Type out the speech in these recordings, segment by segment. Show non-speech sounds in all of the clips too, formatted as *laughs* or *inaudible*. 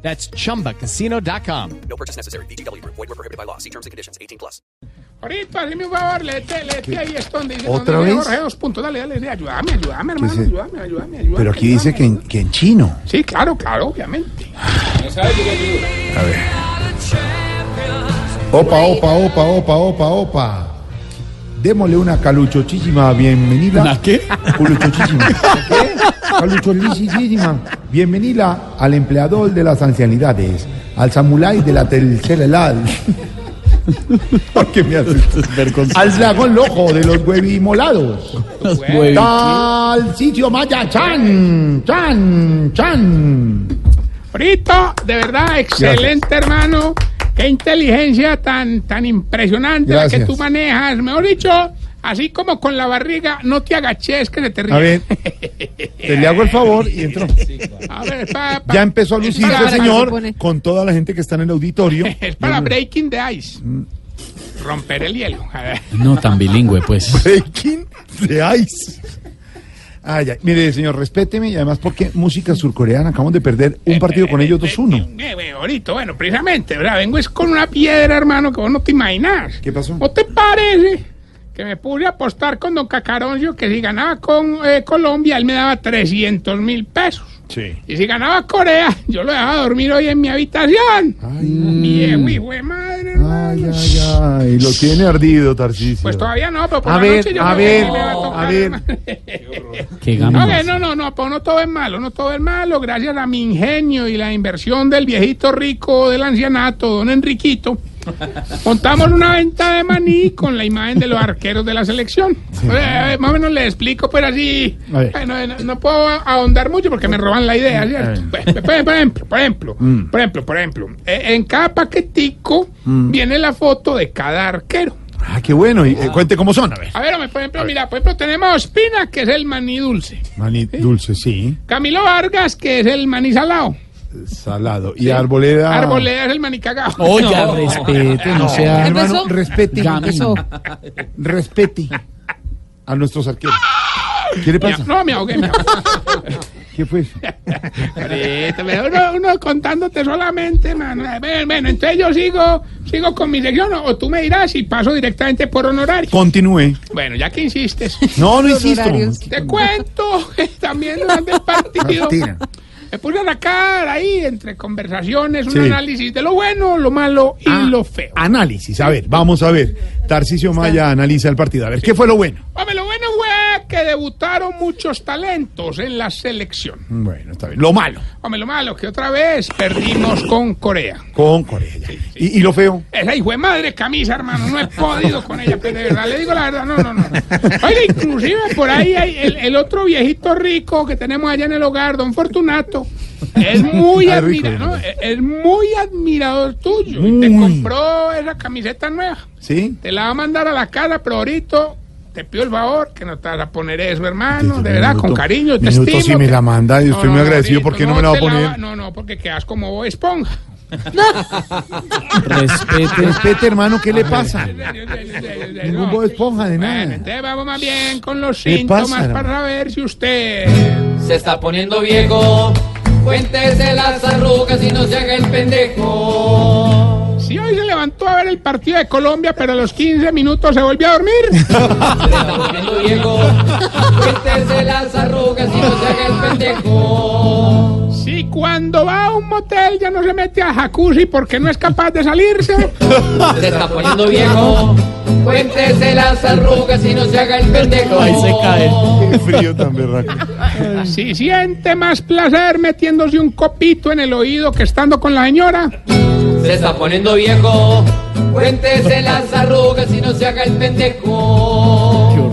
That's chumbacasino.com. No purchase necessary. BGW. Void were prohibited by law. See terms and conditions. 18 plus. Ahorita, hazme un favor, léete, léete ahí donde dice ¿Otra vez? Jorge, dos puntos, dale, dale, dale, ayúdame, ayúdame, hermano, es? ayúdame, ayúdame, ayúdame. Pero aquí dice que en, que en chino. Sí, claro, claro, obviamente. A ver. Opa, opa, opa, opa, opa, opa. Démosle una caluchochísima bienvenida. ¿Una qué? Caluchochísima. ¿Qué? Bienvenida al empleador de las ancianidades, al samulái de la tercera edad. *laughs* ¿Por qué me haces? *laughs* Al dragón lojo de los huevimolados. Tal sitio Maya Chan, Chan, Chan. Ahorita, de verdad, excelente, hermano. Qué inteligencia tan, tan impresionante la que Gracias. tú manejas. Mejor dicho, así como con la barriga, no te agaches que se te ríe. A ver, te le hago el favor y entro. *laughs* A ver, es para, Ya empezó a lucirse el señor con toda la gente que está en el auditorio. *laughs* Es para breaking the ice. Romper el hielo. A ver. No tan bilingüe, pues. *laughs* Breaking the ice. Ay, ay. Mire, señor, respéteme y además porque música surcoreana, acabamos de perder un partido con ellos 2-1. Eh, eh, ahorita, bueno, precisamente, ¿verdad? Vengo es con una piedra, hermano, que vos no te imaginas. ¿Qué pasó? ¿No te parece que me pude apostar con don Cacaroncio que si ganaba con eh, Colombia, él me daba 300 mil pesos? Sí. Y si ganaba Corea, *laughs* yo lo dejaba dormir hoy en mi habitación. Viejo hijo de madre, Ay, ay, ay. Lo tiene ardido, Tarcisio. Pues todavía no, pero por A la ver, noche yo a creo ver, va a tocar, a ver. *laughs* Qué No, no, no, no, pues no todo es malo, no todo es malo, gracias a mi ingenio y la inversión del viejito rico del ancianato, don Enriquito, montamos una venta de maní con la imagen de los arqueros de la selección. Eh, más o menos le explico, pero así, A ver. bueno, no, no puedo ahondar mucho porque me roban la idea, ¿cierto? Pues, Por, por ejemplo, por ejemplo, Mm. por ejemplo, por ejemplo, eh, en cada paquetico viene la foto de cada arquero. Ah, qué bueno. Y, eh, cuente cómo son, a ver. A ver, por ejemplo, mira, por ejemplo, tenemos Pina, que es el maní dulce. Maní dulce, sí. Camilo Vargas, que es el maní salado. Salado. Y arboleda. Arboleda es el maní cagado. Oiga, respete, no sea. Hermano, respete. Respete a nuestros arqueros. ¿Qué le pasa? No, me ahogué, me ahogué. *laughs* ¿Qué fue? Me- uno, uno contándote solamente, mano. Bueno, bueno, entonces yo sigo, sigo con mi sección, o, tú me dirás y paso directamente por honorario. Continúe. Bueno, ya que insistes, No, no insisto. te cuento que también durante el *laughs* partido. Me puse a sacar ahí, entre conversaciones, un Sí. análisis de lo bueno, lo malo y Ah, lo feo. Análisis. A ver, vamos a ver. Tarcisio Maya analiza el partido. A ver, ¿qué fue lo bueno? Hombre, lo bueno fue que debutaron muchos talentos en la selección. Bueno, está bien. Lo malo. Hombre, lo malo que otra vez perdimos con Corea. Con Corea. ya. ¿Y, y lo feo? Esa hijo de madre camisa, hermano, no he podido con ella, pero de verdad, le digo la verdad, no, no, no. Oiga, inclusive por ahí hay el, el otro viejito rico que tenemos allá en el hogar, don Fortunato, es muy Ah, rico, es muy admirador tuyo. Y te compró esa camiseta nueva. ¿Sí? Te la va a mandar a la casa, pero ahorita te pido el favor que no te vas a poner eso, hermano, de verdad, con cariño, te minuto estimo. si me la manda y estoy muy agradecido, ¿por qué no me la va a poner? no, no, porque quedas como Bob Esponja. Respete. Respete, hermano, ¿qué le pasa? Ningún. Bob Esponja de Bueno, nada. entonces vamos más bien con los ¿Qué síntomas pasa, para hermano? saber si usted... Se está poniendo viejo. Cuéntese las arrugas y no se haga el pendejo. Si hoy se levantó a ver el partido de Colombia, pero a los 15 minutos se volvió a dormir. *laughs* Se *laughs* está las arrugas y no se haga el pendejo. Cuando va a un motel ya no se mete a jacuzzi porque no es capaz de salirse. Se está poniendo viejo. Cuéntese las arrugas y no se haga el pendejo. Ahí se cae. Qué frío tan berraco. Si siente más placer metiéndose un copito en el oído que estando con la señora. Se está poniendo viejo. Cuéntese las arrugas y no se haga el pendejo.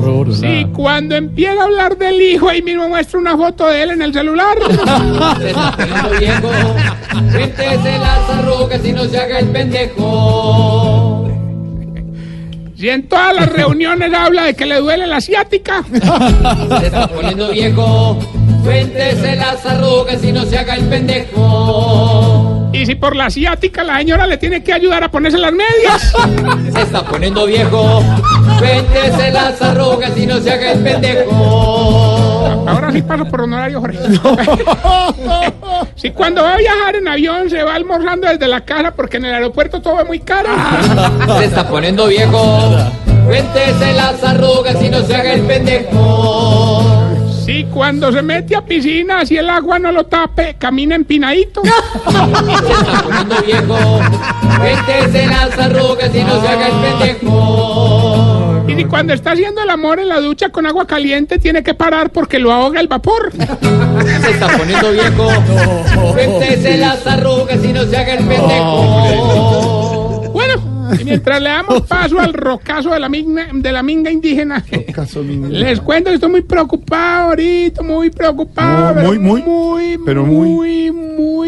Horror. Si cuando empieza a hablar del hijo ahí mismo muestra una foto de él en el celular. Se está poniendo viejo. Cuéntese las *laughs* arrugas y no se haga el pendejo. Si en todas las reuniones habla de que le duele la asiática. Se está poniendo viejo. Cuéntese las arrugas y no se haga el pendejo. Y si por la asiática la señora le tiene que ayudar a ponerse las medias. Se está poniendo viejo. Cuéntese las arrugas y no se haga el pendejo. Ahora sí paso por honorario, Jorge. *laughs* si cuando va a viajar en avión se va almorzando desde la casa porque en el aeropuerto todo es muy caro. Se está poniendo viejo. Cuéntese las arrugas y no se haga el pendejo. Si cuando se mete a piscina, si el agua no lo tape, camina empinadito. Se está poniendo viejo. Cuéntese las arrugas y no se haga el pendejo. Y si cuando está haciendo el amor en la ducha con agua caliente, tiene que parar porque lo ahoga el vapor. Se está poniendo viejo. *laughs* Cuéntese las arrugas y no se haga el pendejo. Bueno, y mientras le damos *laughs* paso al rocazo de la minga, de la minga indígena, les cuento que estoy muy preocupado ahorita, muy preocupado. No, pero muy, muy, muy, pero muy,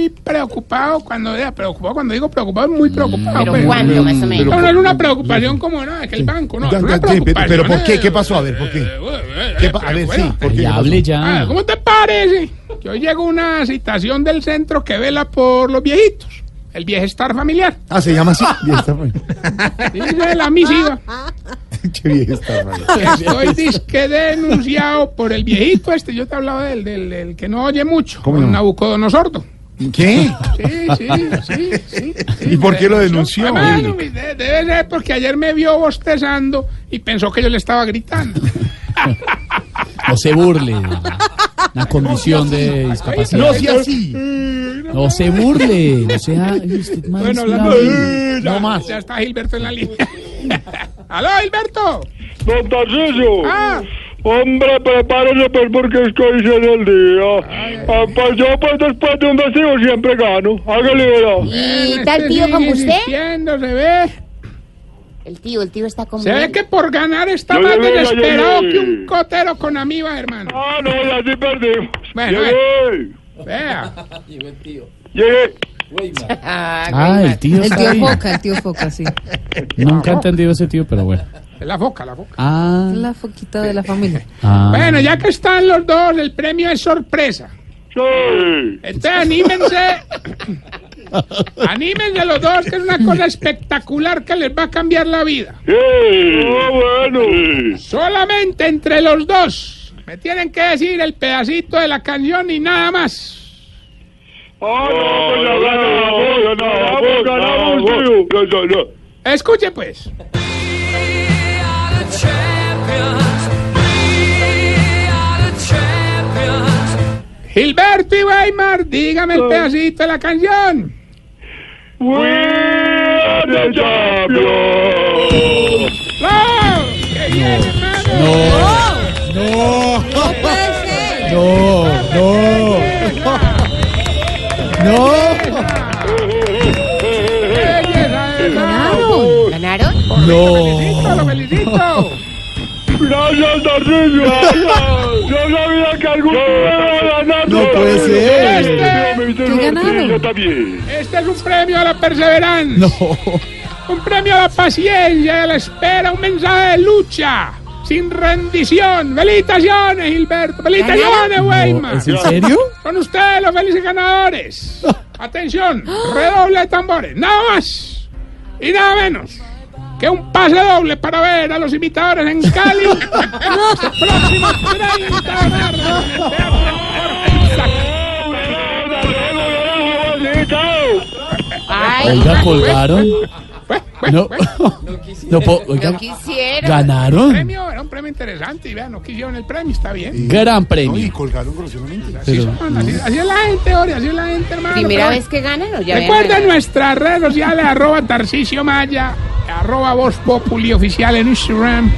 muy preocupado. Cuando, diga preocupado, cuando digo preocupado, muy preocupado. ¿Pero pues. cuándo, más o menos? No, no es una preocupación como no, que el banco, no, pero- pero ¿por qué? ¿Qué pasó? A ver, ¿por qué? eh, eh, ¿Qué eh, pa- a pero ver, bueno. sí, ¿por qué? ¿Qué hable ya. Ah, ¿Cómo te parece? Que hoy llegó una citación del centro que vela por los viejitos. El bienestar familiar. Ah, se llama así. Dice la misiva. *laughs* Qué. Estoy disque denunciado por el viejito este. Yo te hablaba del, del, del que no oye mucho. ¿Cómo no? Nabucodonosor. ¿Qué? Sí, sí, sí, sí, sí. ¿Y por qué lo denunció? Ah, bueno, de- debe ser porque ayer me vio bostezando y pensó que yo le estaba gritando. *laughs* No se burle la, condición de discapacidad. No sea así. No se burle. No sea. Bueno, No más. Ya está Gilberto en la línea. *laughs* ¡Aló, Gilberto! Don Tarcisio. Ah, Hombre, prepárese pues porque es que sí es el día. Ah, pues yo pues después de un vestido siempre gano. Hágale. ¿Y este está el tío como usted? se ve. El tío, el tío está como Se ve que por ganar está Ya más desesperado que un cotero con amiba, hermano. Ah, no, ya sí perdimos. Bueno, Llegué. Vea. *laughs* Llegué. Ah, el tío El tío. Foca, el tío Foca, sí. Nunca he entendido ese tío, pero bueno. Es la foca, la foca. Ah, La foquita de la familia. ah. Bueno, ya que están los dos, el premio es sorpresa. Sí. Entonces anímense. anímense los dos, que es una cosa espectacular que les va a cambiar la vida. Sí. Ah, bueno. Solamente entre los dos me tienen que decir el pedacito de la canción y nada más. Ah, no, Gilberto y Weimar, dígame el pedacito de la canción. We are the champions. ¡Bravo! ¡Qué bien, hermano! No, No no, no. No. Ganaron. ¿Ganaron? Lo felicito, lo felicito. *laughs* Gracias, Tarcisio. Yo sabía que algún día iba a ganar. No puede ser. Este, también. este es un premio a la perseverancia. No. Un premio a la paciencia, a la espera, un mensaje de lucha. Sin rendición. ¡Felicitaciones, Gilberto! ¡Felicitaciones, Weimar! ¿Es en serio? Son ustedes los felices ganadores. *laughs* Atención, redoble de tambores. Nada más y nada menos que un pase doble para ver a los imitadores en Cali. Este próximo 30 de marzo. Ay, Oiga, colgaron. Fue, fue, No. fue. *laughs* No puedo- oiga, no quisiera. ganaron. Premio, era un premio interesante y vean, no quisieron el premio, está bien. Gran No, y premio. colgaron groseramente. Así, Pero- son, así, así es la gente, Ori, así es la gente, hermano. ¿Primera pero- vez que ganan o ya habían ganado? nuestras redes sociales, arroba Tarcicio Maya, arroba Voz Populi Oficial en Instagram.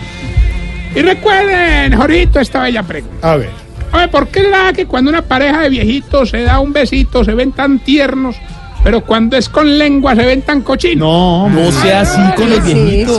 Y recuerden, Jorito, esta bella pregunta. A ver. Oye, ¿por qué será que cuando una pareja de viejitos se da un besito se ven tan tiernos, pero cuando es con lengua se ven tan cochinos? No, No sea así con los ¿Qué es viejitos.